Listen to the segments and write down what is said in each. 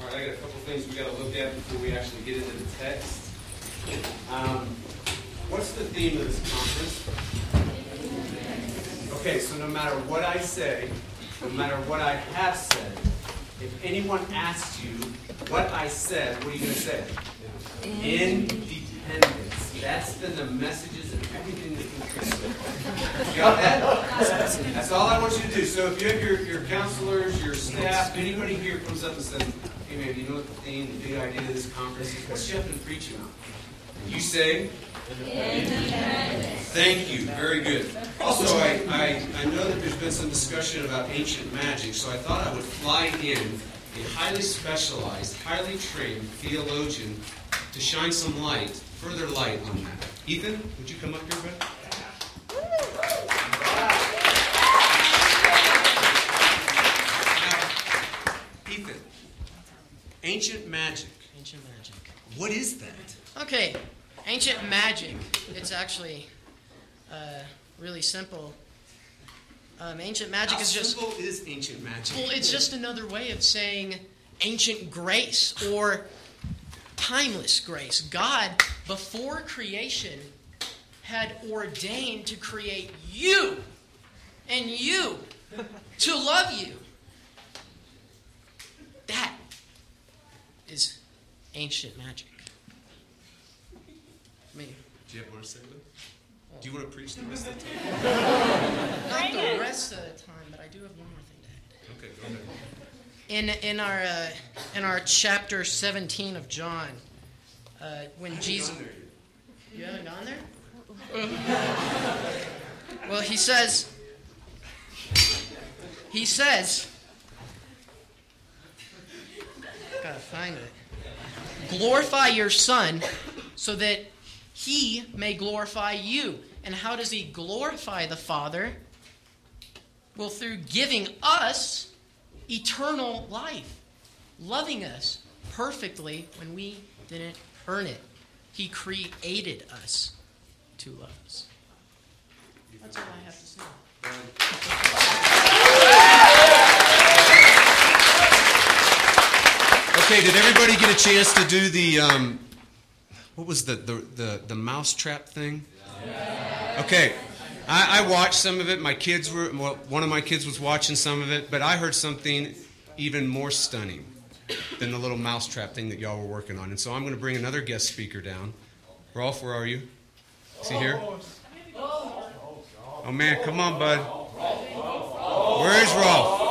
All right, I got a couple things we got to look at before we actually get into the text. Um, what's the theme of this conference? Okay, so no matter what I say, no matter what I have said, if anyone asks you what I said, what are you going to say? Independence. That's been the messages of everything that we've Got that? That's all I want you to do. So if you have your, your counselors, your staff, anybody here comes up and says, do you know what the theme, the big idea of this conference is? What's Jeff been preaching on? You say? Thank you. Very good. Also, I, I, I know that there's been some discussion about ancient magic, so I thought I would fly in a highly specialized, highly trained theologian to shine some light, further light on that. Ethan, would you come up here, bud? Now, Ethan, ancient magic. Ancient magic. What is that? Okay, ancient magic. It's actually uh, really simple. Um, ancient magic How is just simple is ancient magic? well, it's just another way of saying ancient grace or timeless grace. God, before creation, had ordained to create you and you to love you. That is ancient magic. Me. Do you have more to say, Lou? Do you want to preach the rest of the time? not the rest of the time, but I do have one more thing to add. Okay, go ahead. In in our uh, in our chapter 17 of John, uh, when Jesus, you haven't gone there. well, he says. He says. Gotta find it. Glorify your Son, so that He may glorify you. And how does He glorify the Father? Well, through giving us eternal life, loving us perfectly when we didn't earn it. He created us to love us. Okay, did everybody get a chance to do the um, what was the the the, the mousetrap thing? Okay, I, I watched some of it. My kids were well, one of my kids was watching some of it, but I heard something even more stunning than the little mousetrap thing that y'all were working on. And so I'm going to bring another guest speaker down. Rolf, where are you? Is he here? Oh man, come on, bud. Where is Rolf?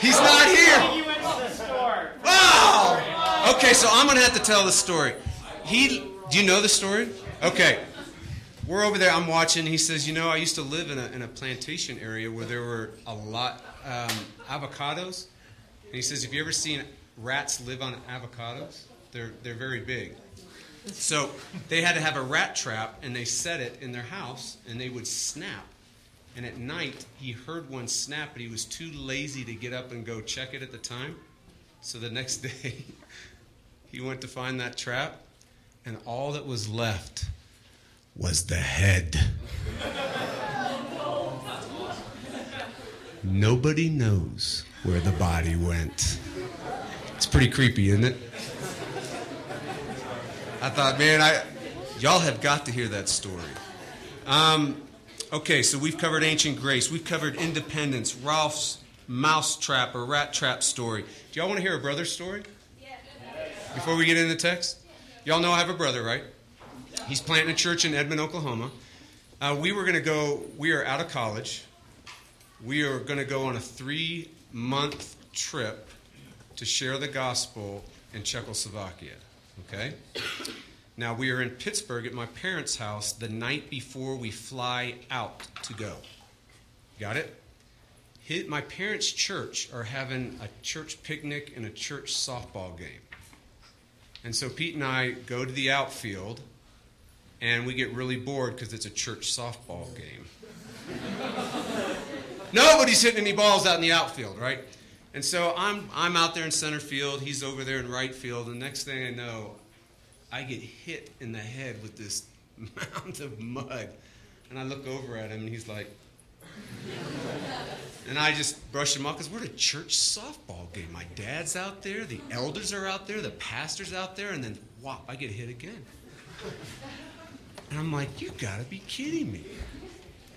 He's not here. You went to the store. Oh! Okay, so I'm gonna have to tell the story. He, do you know the story? Okay, we're over there. I'm watching. He says, you know, I used to live in a, in a plantation area where there were a lot um, avocados. And he says, have you ever seen rats live on avocados? They're they're very big. So they had to have a rat trap, and they set it in their house, and they would snap. And at night, he heard one snap, but he was too lazy to get up and go check it at the time. So the next day, he went to find that trap, and all that was left was the head. Nobody knows where the body went. It's pretty creepy, isn't it? I thought, man, I y'all have got to hear that story. Um, okay, so we've covered ancient grace, we've covered independence, Ralph's mouse trap or rat trap story. Do y'all want to hear a brother's story? Before we get into the text, y'all know I have a brother, right? He's planting a church in Edmond, Oklahoma. Uh, we were going to go. We are out of college. We are going to go on a three-month trip to share the gospel in Czechoslovakia. Okay? Now, we are in Pittsburgh at my parents' house the night before we fly out to go. Got it? My parents' church are having a church picnic and a church softball game. And so Pete and I go to the outfield and we get really bored because it's a church softball game. Nobody's hitting any balls out in the outfield, right? And so I'm, I'm out there in center field, he's over there in right field, and next thing I know, I get hit in the head with this mound of mud. And I look over at him, and he's like, And I just brush him off because we're at a church softball game. My dad's out there, the elders are out there, the pastor's out there, and then whop, I get hit again. And I'm like, you gotta be kidding me.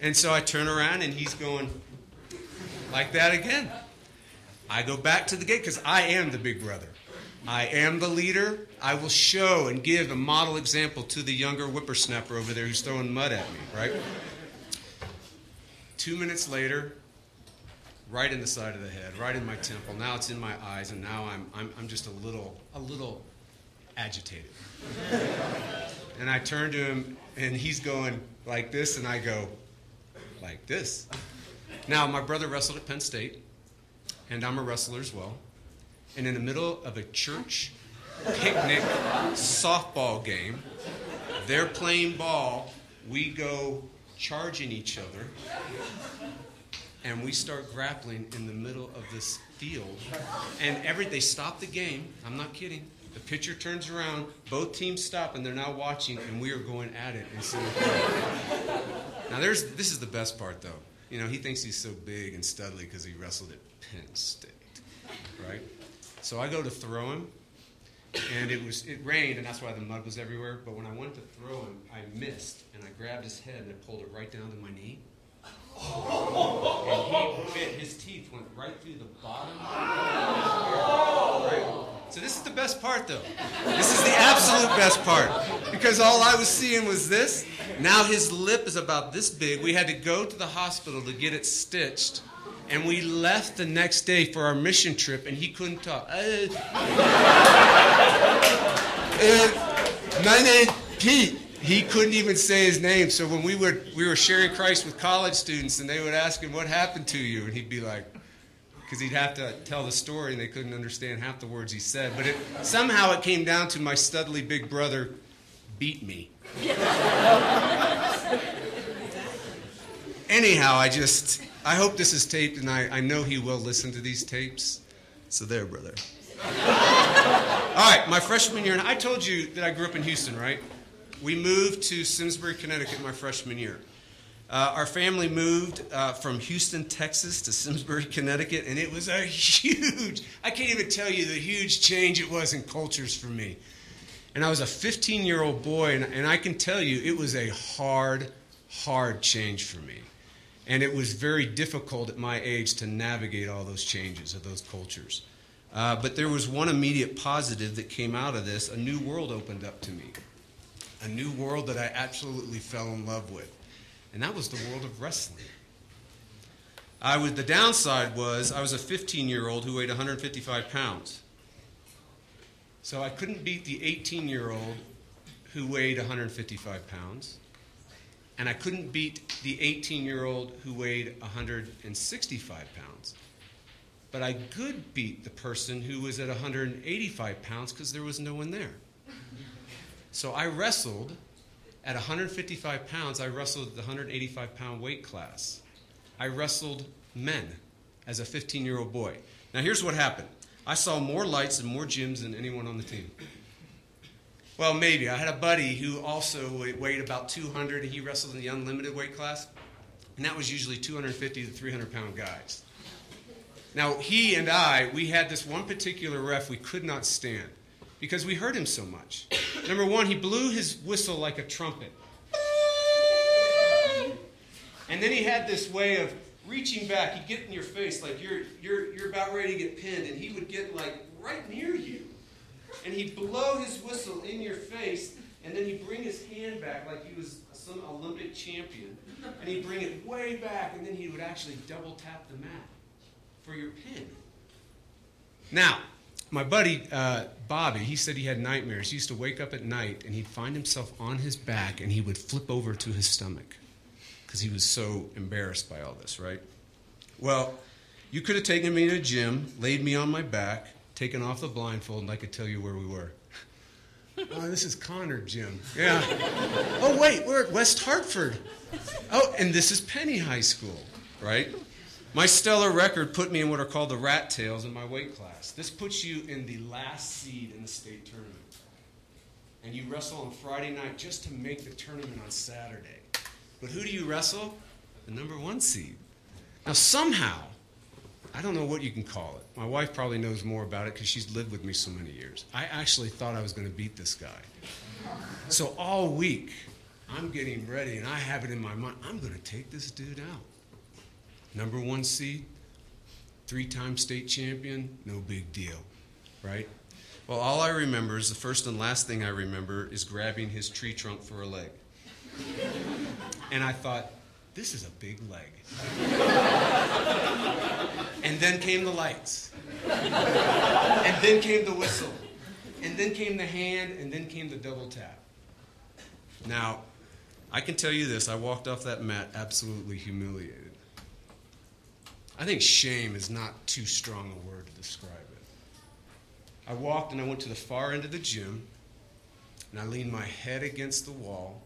And so I turn around and he's going like that again. I go back to the gate because I am the big brother. I am the leader. I will show and give a model example to the younger whippersnapper over there who's throwing mud at me, right? Two minutes later, right in the side of the head, right in my temple. Now it's in my eyes, and now I'm, I'm, I'm just a little, a little agitated. and I turn to him, and he's going like this, and I go like this. Now, my brother wrestled at Penn State, and I'm a wrestler as well. And in the middle of a church picnic softball game, they're playing ball, we go charging each other, and we start grappling in the middle of this field. And every they stop the game. I'm not kidding. The pitcher turns around, both teams stop, and they're now watching, and we are going at it Now, there's this is the best part, though. You know, he thinks he's so big and studly because he wrestled at Penn State, right? So I go to throw him, and it was it rained, and that's why the mud was everywhere. But when I went to throw him, I missed, and I grabbed his head and I pulled it right down to my knee. And he bit, his teeth went right through the bottom. Right? So this is the best part, though. This is the absolute best part because all I was seeing was this. Now his lip is about this big. We had to go to the hospital to get it stitched. And we left the next day for our mission trip, and he couldn't talk. Uh, uh, my name's Pete. He couldn't even say his name. So when we were we were sharing Christ with college students, and they would ask him, "What happened to you?" and he'd be like, because he'd have to tell the story, and they couldn't understand half the words he said. But it, somehow it came down to my studly big brother beat me. Anyhow, I just I hope this is taped, and I, I know he will listen to these tapes. So there, brother. All right, my freshman year, and I told you that I grew up in Houston, right? We moved to Simsbury, Connecticut my freshman year. Uh, our family moved uh, from Houston, Texas to Simsbury, Connecticut, and it was a huge, I can't even tell you the huge change it was in cultures for me. And I was a 15 year old boy, and, and I can tell you it was a hard, hard change for me. And it was very difficult at my age to navigate all those changes of those cultures. Uh, but there was one immediate positive that came out of this. A new world opened up to me. A new world that I absolutely fell in love with. And that was the world of wrestling. I was, the downside was I was a 15 year old who weighed 155 pounds. So I couldn't beat the 18 year old who weighed 155 pounds. And I couldn't beat the 18 year old who weighed 165 pounds. But I could beat the person who was at 185 pounds because there was no one there. So I wrestled at 155 pounds, I wrestled at the 185 pound weight class. I wrestled men as a 15 year old boy. Now, here's what happened I saw more lights and more gyms than anyone on the team. Well, maybe. I had a buddy who also weighed about 200, and he wrestled in the unlimited weight class. And that was usually 250 to 300 pound guys. Now, he and I, we had this one particular ref we could not stand because we heard him so much. Number one, he blew his whistle like a trumpet. And then he had this way of reaching back. He'd get in your face like you're, you're, you're about ready to get pinned, and he would get like right near you. And he'd blow his whistle in your face, and then he'd bring his hand back like he was some Olympic champion. And he'd bring it way back, and then he would actually double tap the mat for your pin. Now, my buddy uh, Bobby, he said he had nightmares. He used to wake up at night and he'd find himself on his back and he would flip over to his stomach because he was so embarrassed by all this, right? Well, you could have taken me to a gym, laid me on my back, taken off the blindfold, and I could tell you where we were. oh, this is Conard gym. Yeah. oh, wait, we're at West Hartford. Oh, and this is Penney High School, right? My stellar record put me in what are called the rat tails in my weight class. This puts you in the last seed in the state tournament. And you wrestle on Friday night just to make the tournament on Saturday. But who do you wrestle? The number one seed. Now, somehow, I don't know what you can call it. My wife probably knows more about it because she's lived with me so many years. I actually thought I was going to beat this guy. So all week, I'm getting ready and I have it in my mind I'm going to take this dude out. Number one seed, three time state champion, no big deal, right? Well, all I remember is the first and last thing I remember is grabbing his tree trunk for a leg. And I thought, this is a big leg. And then came the lights. And then came the whistle. And then came the hand, and then came the double tap. Now, I can tell you this I walked off that mat absolutely humiliated. I think shame is not too strong a word to describe it. I walked and I went to the far end of the gym, and I leaned my head against the wall,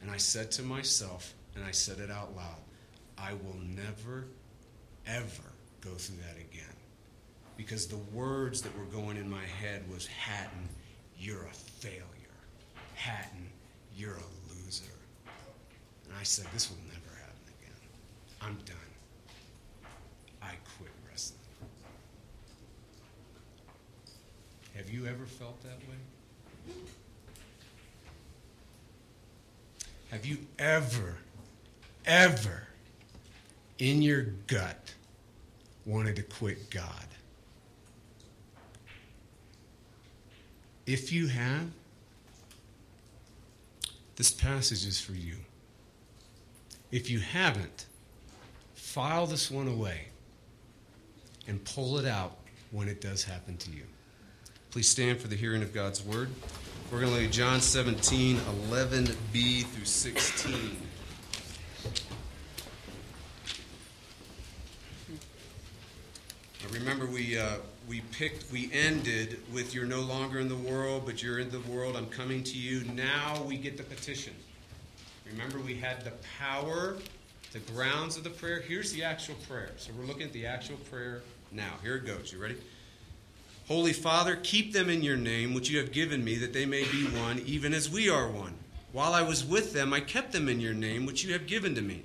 and I said to myself, and I said it out loud I will never, ever go through that again. Because the words that were going in my head was Hatton, you're a failure. Hatton, you're a loser. And I said, This will never happen again. I'm done. I quit wrestling. Have you ever felt that way? Have you ever, ever in your gut wanted to quit God? If you have, this passage is for you. If you haven't, file this one away and pull it out when it does happen to you. Please stand for the hearing of God's word. We're going to at John 17, 11b through 16. Remember, we, uh, we picked, we ended with You're no longer in the world, but you're in the world. I'm coming to you. Now we get the petition. Remember, we had the power, the grounds of the prayer. Here's the actual prayer. So we're looking at the actual prayer now. Here it goes. You ready? Holy Father, keep them in your name, which you have given me, that they may be one, even as we are one. While I was with them, I kept them in your name, which you have given to me.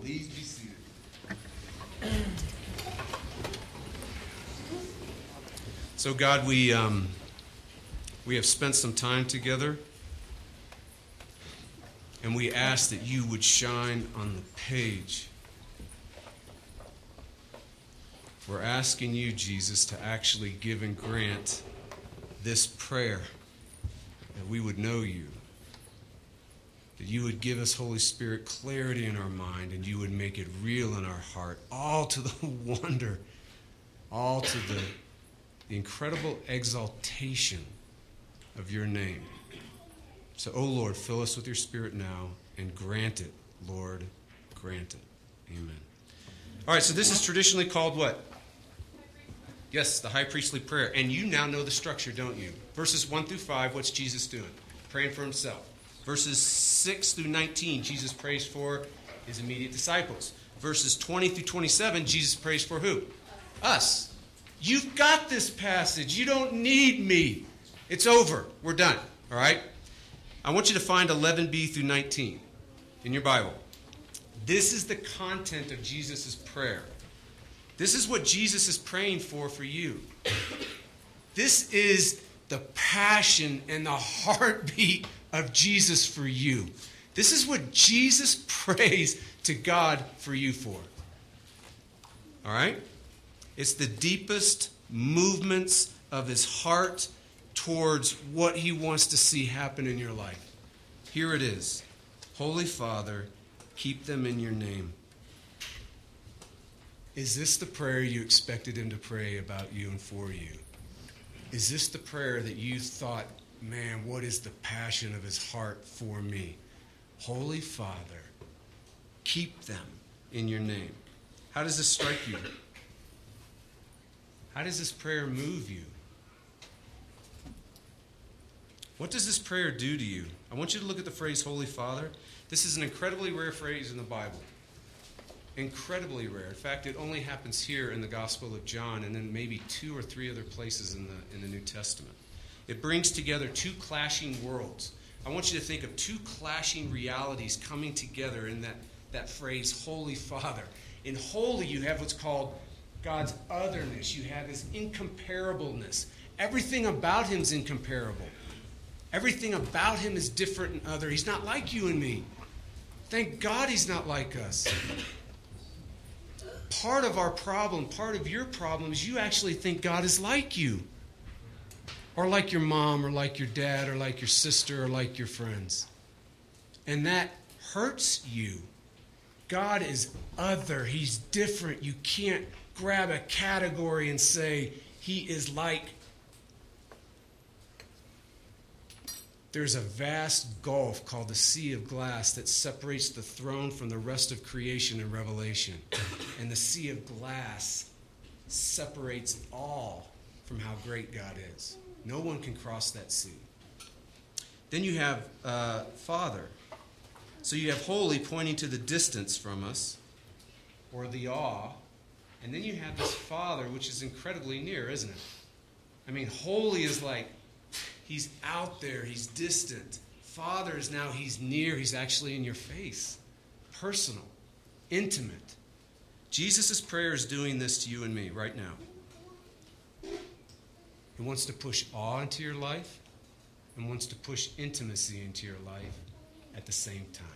Please be seated. So, God, we, um, we have spent some time together, and we ask that you would shine on the page. We're asking you, Jesus, to actually give and grant this prayer that we would know you, that you would give us, Holy Spirit, clarity in our mind, and you would make it real in our heart, all to the wonder, all to the, the incredible exaltation of your name. So, oh Lord, fill us with your Spirit now and grant it, Lord, grant it. Amen. All right, so this is traditionally called what? Yes, the high priestly prayer. And you now know the structure, don't you? Verses 1 through 5, what's Jesus doing? Praying for himself. Verses 6 through 19, Jesus prays for his immediate disciples. Verses 20 through 27, Jesus prays for who? Us. You've got this passage. You don't need me. It's over. We're done. All right? I want you to find 11b through 19 in your Bible. This is the content of Jesus' prayer. This is what Jesus is praying for for you. This is the passion and the heartbeat of Jesus for you. This is what Jesus prays to God for you for. All right? It's the deepest movements of his heart towards what he wants to see happen in your life. Here it is Holy Father, keep them in your name. Is this the prayer you expected him to pray about you and for you? Is this the prayer that you thought, man, what is the passion of his heart for me? Holy Father, keep them in your name. How does this strike you? How does this prayer move you? What does this prayer do to you? I want you to look at the phrase Holy Father. This is an incredibly rare phrase in the Bible. Incredibly rare. In fact, it only happens here in the Gospel of John and then maybe two or three other places in the, in the New Testament. It brings together two clashing worlds. I want you to think of two clashing realities coming together in that, that phrase, Holy Father. In holy, you have what's called God's otherness, you have his incomparableness. Everything about him is incomparable. Everything about him is different and other. He's not like you and me. Thank God he's not like us. Part of our problem, part of your problem, is you actually think God is like you, or like your mom, or like your dad, or like your sister, or like your friends. And that hurts you. God is other, He's different. You can't grab a category and say, He is like There's a vast gulf called the Sea of Glass that separates the throne from the rest of creation in Revelation. And the Sea of Glass separates all from how great God is. No one can cross that sea. Then you have uh, Father. So you have holy pointing to the distance from us, or the awe. And then you have this Father, which is incredibly near, isn't it? I mean, holy is like He's out there, he's distant. Father is now, he's near, he's actually in your face. Personal, intimate. Jesus' prayer is doing this to you and me right now. He wants to push awe into your life and wants to push intimacy into your life at the same time.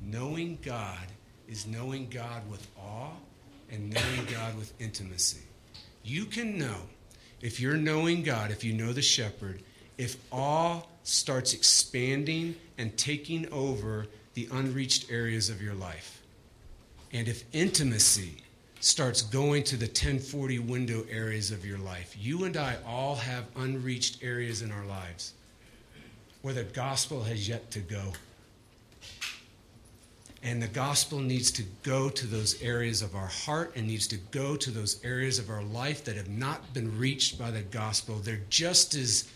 Knowing God is knowing God with awe and knowing God with intimacy. You can know if you're knowing God, if you know the shepherd, if awe starts expanding and taking over the unreached areas of your life, and if intimacy starts going to the 1040 window areas of your life, you and I all have unreached areas in our lives where the gospel has yet to go. And the gospel needs to go to those areas of our heart and needs to go to those areas of our life that have not been reached by the gospel. They're just as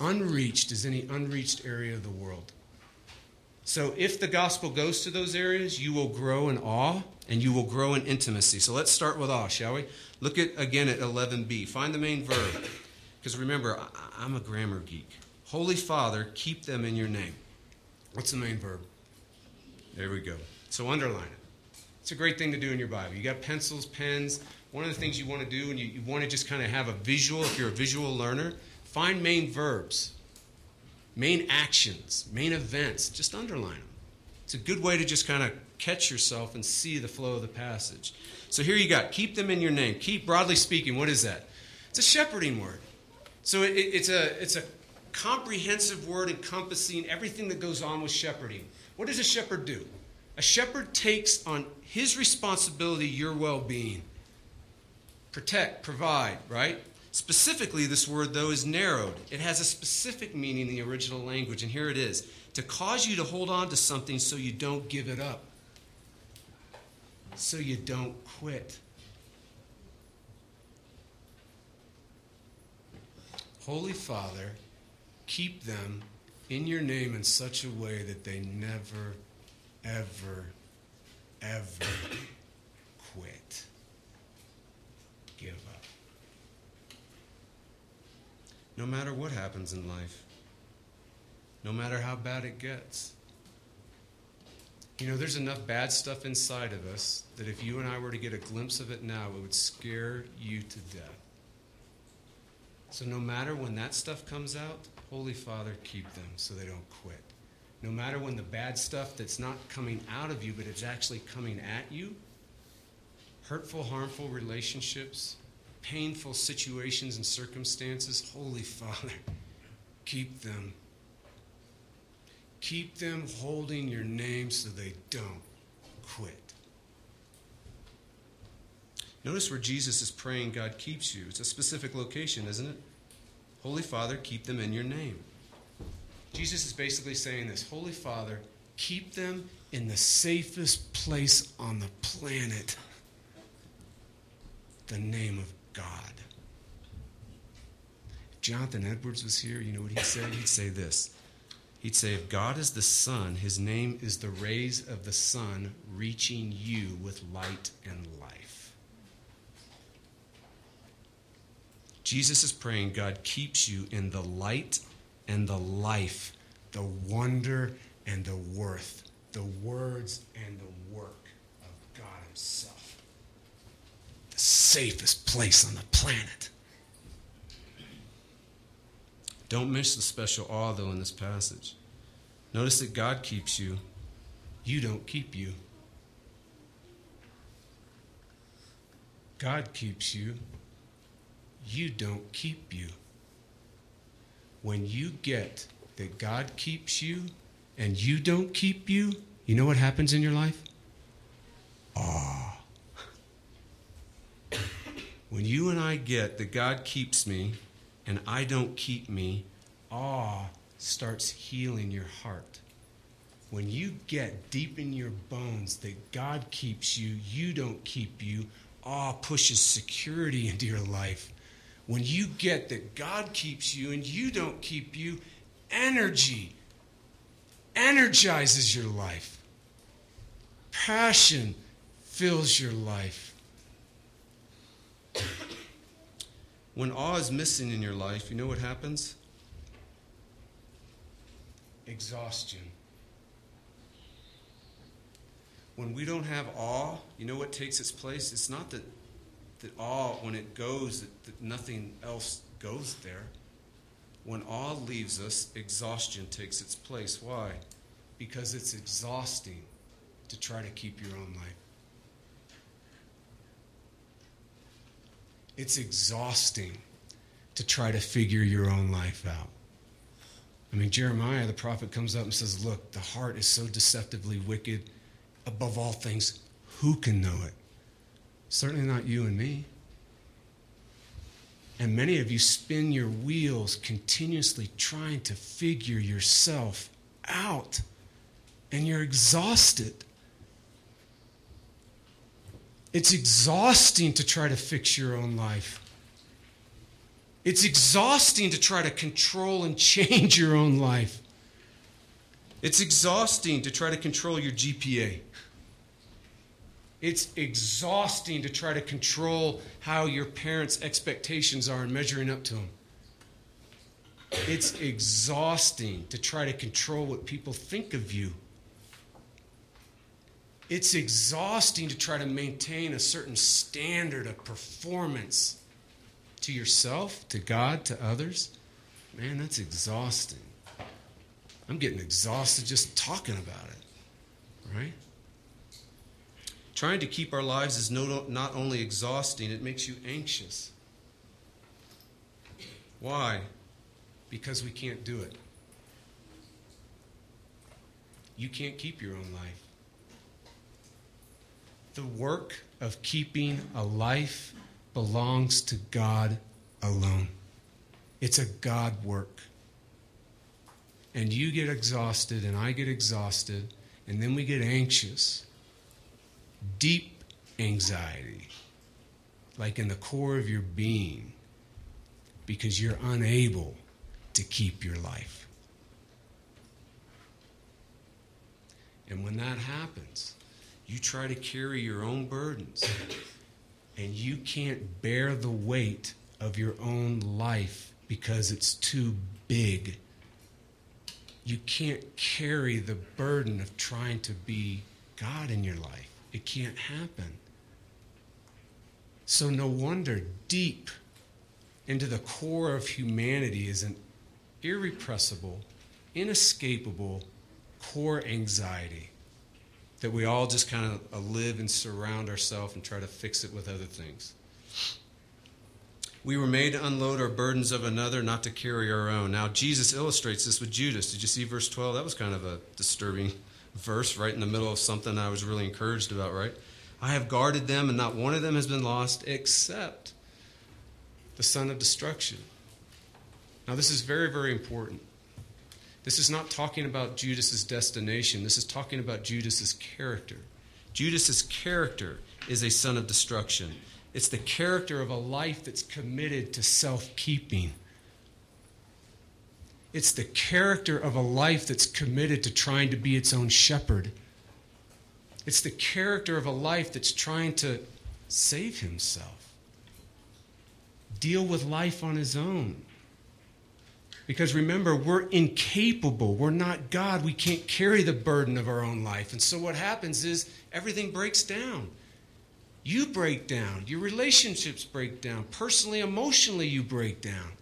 unreached as any unreached area of the world. So if the gospel goes to those areas, you will grow in awe and you will grow in intimacy. So let's start with awe, shall we? Look at again at 11b. Find the main verb. Because remember, I'm a grammar geek. Holy Father, keep them in your name. What's the main verb? There we go. So underline it. It's a great thing to do in your Bible. You got pencils, pens. One of the things you want to do, and you, you want to just kind of have a visual, if you're a visual learner, find main verbs, main actions, main events. Just underline them. It's a good way to just kind of catch yourself and see the flow of the passage. So here you got keep them in your name. Keep, broadly speaking, what is that? It's a shepherding word. So it, it, it's, a, it's a comprehensive word encompassing everything that goes on with shepherding. What does a shepherd do? A shepherd takes on his responsibility your well being. Protect, provide, right? Specifically, this word, though, is narrowed. It has a specific meaning in the original language, and here it is to cause you to hold on to something so you don't give it up, so you don't quit. Holy Father, keep them in your name in such a way that they never, ever, ever quit. Give up. No matter what happens in life, no matter how bad it gets. You know, there's enough bad stuff inside of us that if you and I were to get a glimpse of it now, it would scare you to death. So, no matter when that stuff comes out, Holy Father, keep them so they don't quit. No matter when the bad stuff that's not coming out of you, but it's actually coming at you hurtful, harmful relationships, painful situations and circumstances Holy Father, keep them. Keep them holding your name so they don't quit. Notice where Jesus is praying God keeps you. It's a specific location, isn't it? Holy Father, keep them in your name. Jesus is basically saying this Holy Father, keep them in the safest place on the planet the name of God. If Jonathan Edwards was here, you know what he'd say? He'd say this. He'd say, If God is the sun, his name is the rays of the sun reaching you with light and life. Jesus is praying God keeps you in the light and the life, the wonder and the worth, the words and the work of God Himself. The safest place on the planet. Don't miss the special awe, though, in this passage. Notice that God keeps you, you don't keep you. God keeps you, you don't keep you. When you get that God keeps you and you don't keep you, you know what happens in your life? Awe. When you and I get that God keeps me and I don't keep me, awe starts healing your heart. When you get deep in your bones that God keeps you, you don't keep you, awe pushes security into your life. When you get that God keeps you and you don't keep you, energy energizes your life. Passion fills your life. When awe is missing in your life, you know what happens? Exhaustion. When we don't have awe, you know what takes its place? It's not that, that awe, when it goes, that, that nothing else goes there. When awe leaves us, exhaustion takes its place. Why? Because it's exhausting to try to keep your own life. It's exhausting to try to figure your own life out. I mean, Jeremiah, the prophet, comes up and says, Look, the heart is so deceptively wicked. Above all things, who can know it? Certainly not you and me. And many of you spin your wheels continuously trying to figure yourself out, and you're exhausted. It's exhausting to try to fix your own life. It's exhausting to try to control and change your own life. It's exhausting to try to control your GPA. It's exhausting to try to control how your parents' expectations are and measuring up to them. It's exhausting to try to control what people think of you. It's exhausting to try to maintain a certain standard of performance to yourself, to God, to others. Man, that's exhausting. I'm getting exhausted just talking about it, right? Trying to keep our lives is no, not only exhausting, it makes you anxious. Why? Because we can't do it. You can't keep your own life. The work of keeping a life belongs to God alone. It's a God work. And you get exhausted, and I get exhausted, and then we get anxious. Deep anxiety, like in the core of your being, because you're unable to keep your life. And when that happens, you try to carry your own burdens, and you can't bear the weight of your own life because it's too big. You can't carry the burden of trying to be God in your life. It can't happen. So, no wonder deep into the core of humanity is an irrepressible, inescapable core anxiety that we all just kind of uh, live and surround ourselves and try to fix it with other things. We were made to unload our burdens of another, not to carry our own. Now, Jesus illustrates this with Judas. Did you see verse 12? That was kind of a disturbing verse right in the middle of something I was really encouraged about, right? I have guarded them, and not one of them has been lost except the son of destruction. Now, this is very, very important. This is not talking about Judas's destination. This is talking about Judas's character. Judas's character is a son of destruction. It's the character of a life that's committed to self-keeping. It's the character of a life that's committed to trying to be its own shepherd. It's the character of a life that's trying to save himself, deal with life on his own. Because remember, we're incapable. We're not God. We can't carry the burden of our own life. And so what happens is everything breaks down. You break down. Your relationships break down. Personally, emotionally, you break down.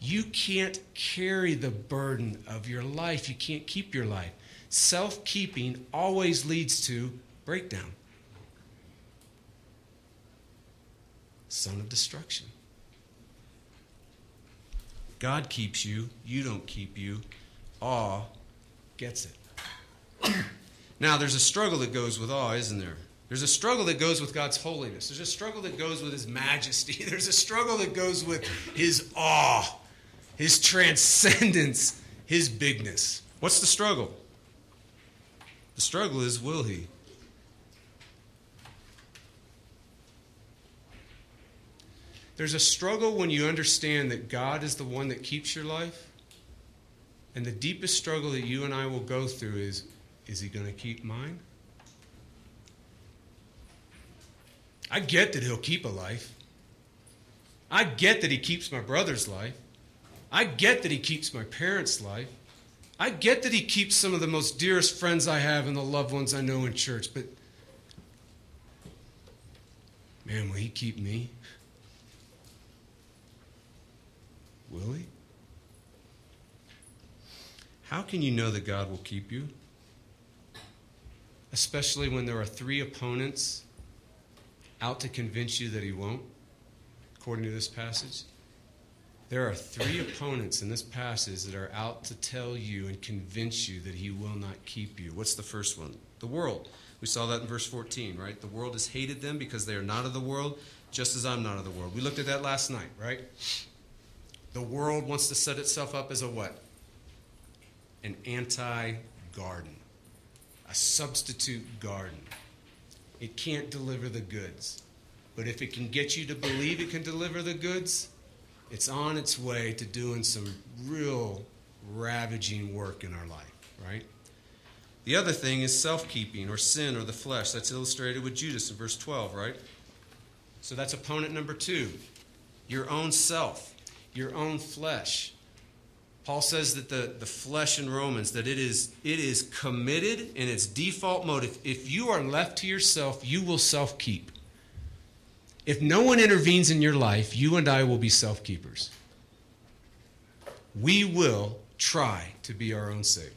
You can't carry the burden of your life. You can't keep your life. Self keeping always leads to breakdown. Son of destruction. God keeps you, you don't keep you. Awe gets it. now, there's a struggle that goes with awe, isn't there? There's a struggle that goes with God's holiness. There's a struggle that goes with His majesty. There's a struggle that goes with His awe, His transcendence, His bigness. What's the struggle? The struggle is will He? There's a struggle when you understand that God is the one that keeps your life. And the deepest struggle that you and I will go through is is He going to keep mine? I get that He'll keep a life. I get that He keeps my brother's life. I get that He keeps my parents' life. I get that He keeps some of the most dearest friends I have and the loved ones I know in church, but man, will He keep me? Will He? How can you know that God will keep you? Especially when there are three opponents out to convince you that He won't, according to this passage. There are three opponents in this passage that are out to tell you and convince you that He will not keep you. What's the first one? The world. We saw that in verse 14, right? The world has hated them because they are not of the world, just as I'm not of the world. We looked at that last night, right? The world wants to set itself up as a what? An anti garden, a substitute garden. It can't deliver the goods. But if it can get you to believe it can deliver the goods, it's on its way to doing some real ravaging work in our life, right? The other thing is self keeping or sin or the flesh. That's illustrated with Judas in verse 12, right? So that's opponent number two your own self your own flesh. Paul says that the, the flesh in Romans, that it is, it is committed in its default mode. If, if you are left to yourself, you will self keep. If no one intervenes in your life, you and I will be self keepers. We will try to be our own Savior.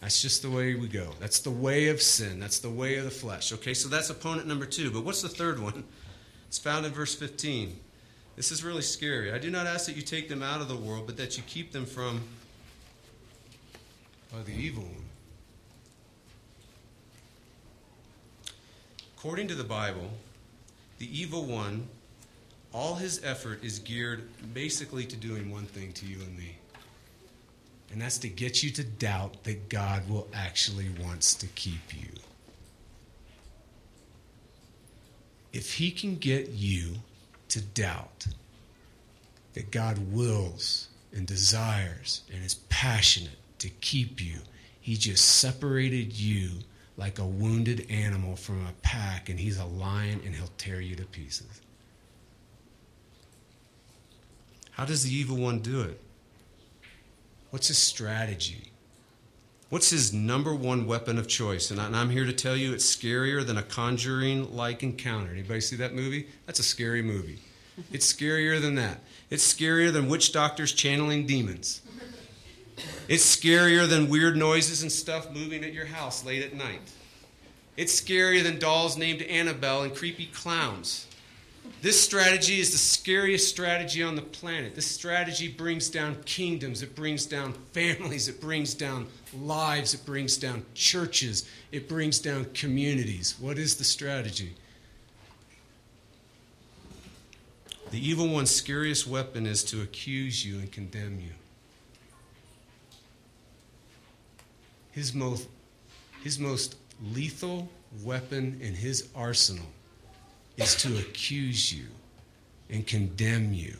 That's just the way we go. That's the way of sin. That's the way of the flesh. Okay, so that's opponent number two. But what's the third one? It's found in verse 15. This is really scary. I do not ask that you take them out of the world, but that you keep them from uh, the evil one. According to the Bible, the evil one, all his effort is geared basically to doing one thing to you and me. And that's to get you to doubt that God will actually wants to keep you. If he can get you to doubt that God wills and desires and is passionate to keep you. He just separated you like a wounded animal from a pack, and he's a lion and he'll tear you to pieces. How does the evil one do it? What's his strategy? What's his number one weapon of choice? And, I, am here to tell you it's scarier than a conjuring like encounter. Anybody see that movie? That's a scary movie. It's scarier than that. It's scarier than witch doctors channeling demons. It's scarier than weird noises and stuff moving at your house late at night. It's scarier than dolls named Annabelle and creepy clowns. This strategy is the scariest strategy on the planet. This strategy brings down kingdoms, it brings down families, it brings down lives, it brings down churches, it brings down communities. What is the strategy? The evil one's scariest weapon is to accuse you and condemn you. his most, his most lethal weapon in his arsenal is to accuse you and condemn you.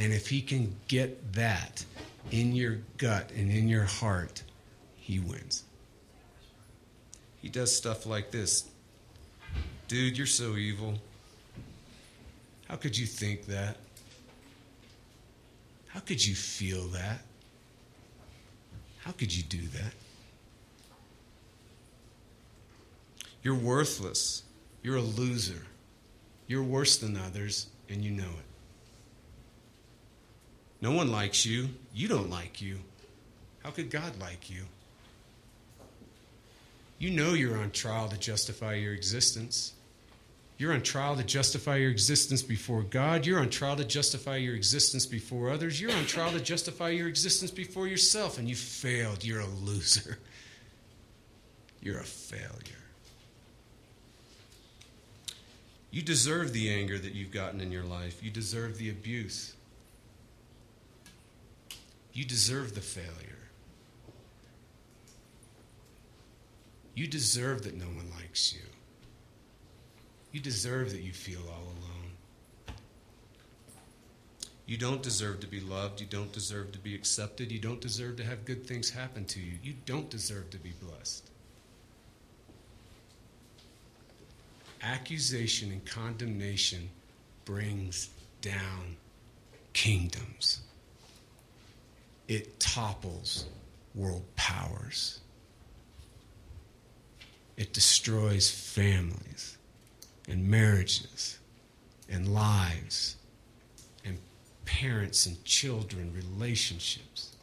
And if he can get that in your gut and in your heart, he wins. He does stuff like this Dude, you're so evil. How could you think that? How could you feel that? How could you do that? You're worthless. You're a loser. You're worse than others, and you know it. No one likes you. You don't like you. How could God like you? You know you're on trial to justify your existence. You're on trial to justify your existence before God. You're on trial to justify your existence before others. You're on trial to justify your existence before yourself, and you failed. You're a loser. You're a failure. You deserve the anger that you've gotten in your life. You deserve the abuse. You deserve the failure. You deserve that no one likes you. You deserve that you feel all alone. You don't deserve to be loved. You don't deserve to be accepted. You don't deserve to have good things happen to you. You don't deserve to be blessed. Accusation and condemnation brings down kingdoms. It topples world powers. It destroys families and marriages and lives and parents and children relationships.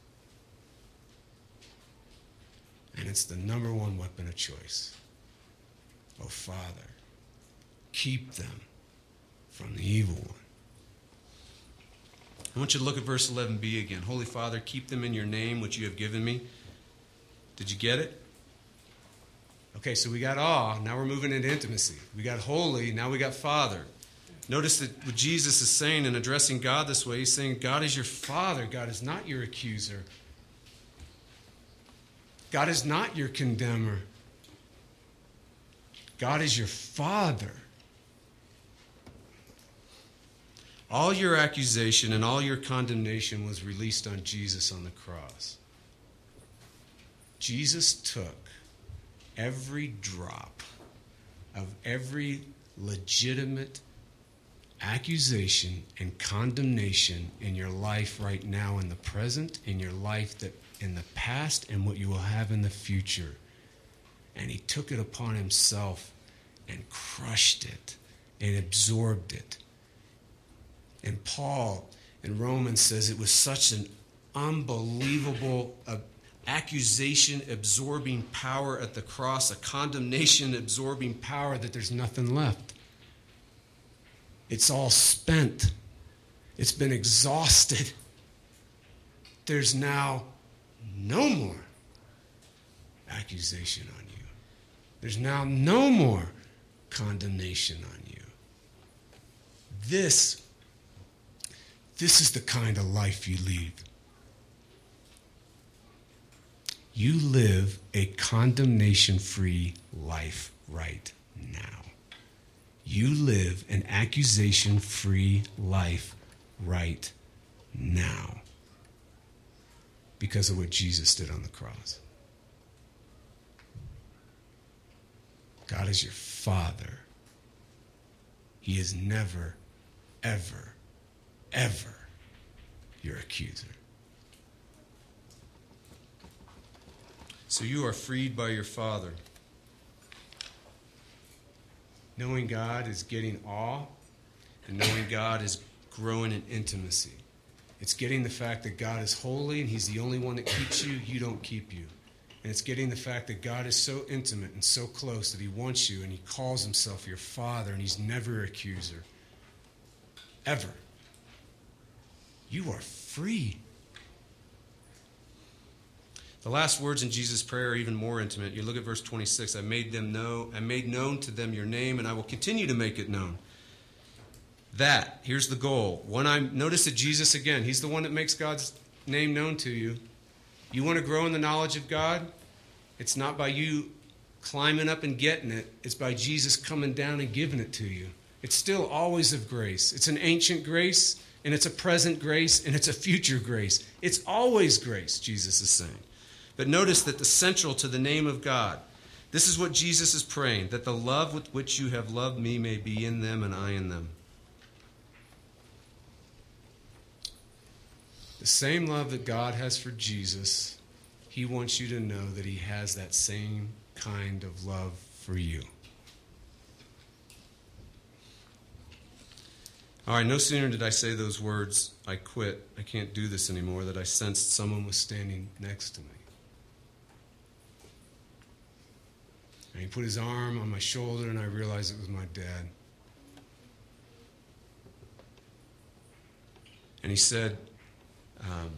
And it's the number one weapon of choice. Oh, Father, keep them from the evil one. I want you to look at verse 11b again. Holy Father, keep them in your name, which you have given me. Did you get it? Okay, so we got awe, now we're moving into intimacy. We got holy, now we got Father. Notice that what Jesus is saying in addressing God this way, he's saying, God is your Father, God is not your accuser. God is not your condemner. God is your Father. All your accusation and all your condemnation was released on Jesus on the cross. Jesus took every drop of every legitimate accusation and condemnation in your life right now in the present in your life that in the past and what you will have in the future. And he took it upon himself and crushed it and absorbed it. And paul in romans says it was such an unbelievable accusation absorbing power at the cross, a condemnation absorbing power that there's nothing left. It's all spent, it's been exhausted. There's now no more accusation on you. There's now no more condemnation on you. This, this is the kind of life you lead. You live a condemnation free life right now. You live an accusation free life right now because of what Jesus did on the cross. God is your Father. He is never, ever, ever your accuser. So you are freed by your Father. Knowing God is getting awe, and knowing God is growing in intimacy. It's getting the fact that God is holy and He's the only one that keeps you, you don't keep you. And it's getting the fact that God is so intimate and so close that He wants you and He calls Himself your Father and He's never an accuser. Ever. You are free. The last words in Jesus' prayer are even more intimate. You look at verse 26. I made them know, I made known to them your name, and I will continue to make it known. That, here's the goal. When I notice that Jesus again, he's the one that makes God's name known to you. You want to grow in the knowledge of God? It's not by you climbing up and getting it, it's by Jesus coming down and giving it to you. It's still always of grace. It's an ancient grace, and it's a present grace, and it's a future grace. It's always grace, Jesus is saying. But notice that the central to the name of God, this is what Jesus is praying that the love with which you have loved me may be in them and I in them. The same love that God has for Jesus, He wants you to know that He has that same kind of love for you. All right, no sooner did I say those words, I quit, I can't do this anymore, that I sensed someone was standing next to me. And he put his arm on my shoulder, and I realized it was my dad. And he said, um,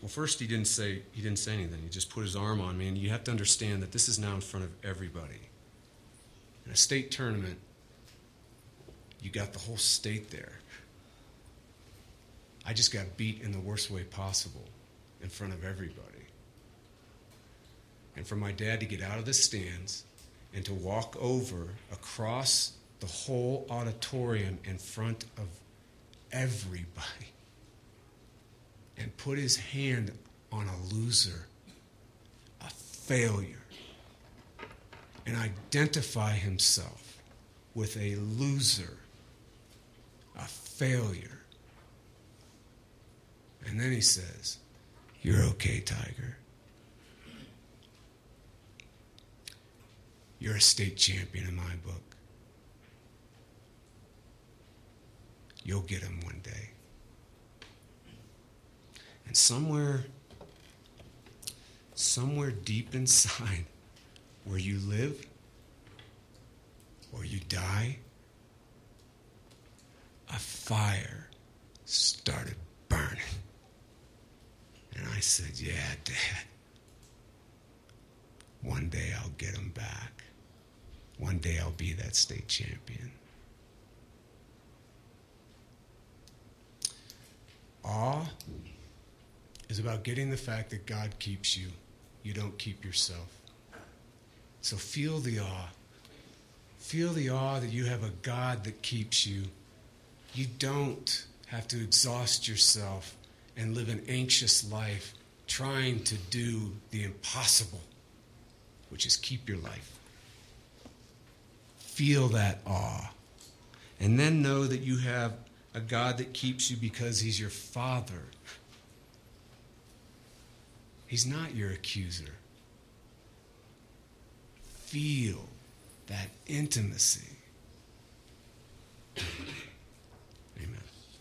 well, first he didn't say he didn't say anything. He just put his arm on me, and you have to understand that this is now in front of everybody. In a state tournament, you got the whole state there. I just got beat in the worst way possible in front of everybody. And for my dad to get out of the stands and to walk over across the whole auditorium in front of everybody and put his hand on a loser, a failure, and identify himself with a loser, a failure. And then he says, You're okay, Tiger. You're a state champion in my book. You'll get him one day. And somewhere, somewhere deep inside where you live or you die, a fire started burning. And I said, Yeah, Dad. One day I'll get him back. One day I'll be that state champion. Awe is about getting the fact that God keeps you. You don't keep yourself. So feel the awe. Feel the awe that you have a God that keeps you. You don't have to exhaust yourself and live an anxious life trying to do the impossible, which is keep your life. Feel that awe. And then know that you have a God that keeps you because He's your Father. He's not your accuser. Feel that intimacy.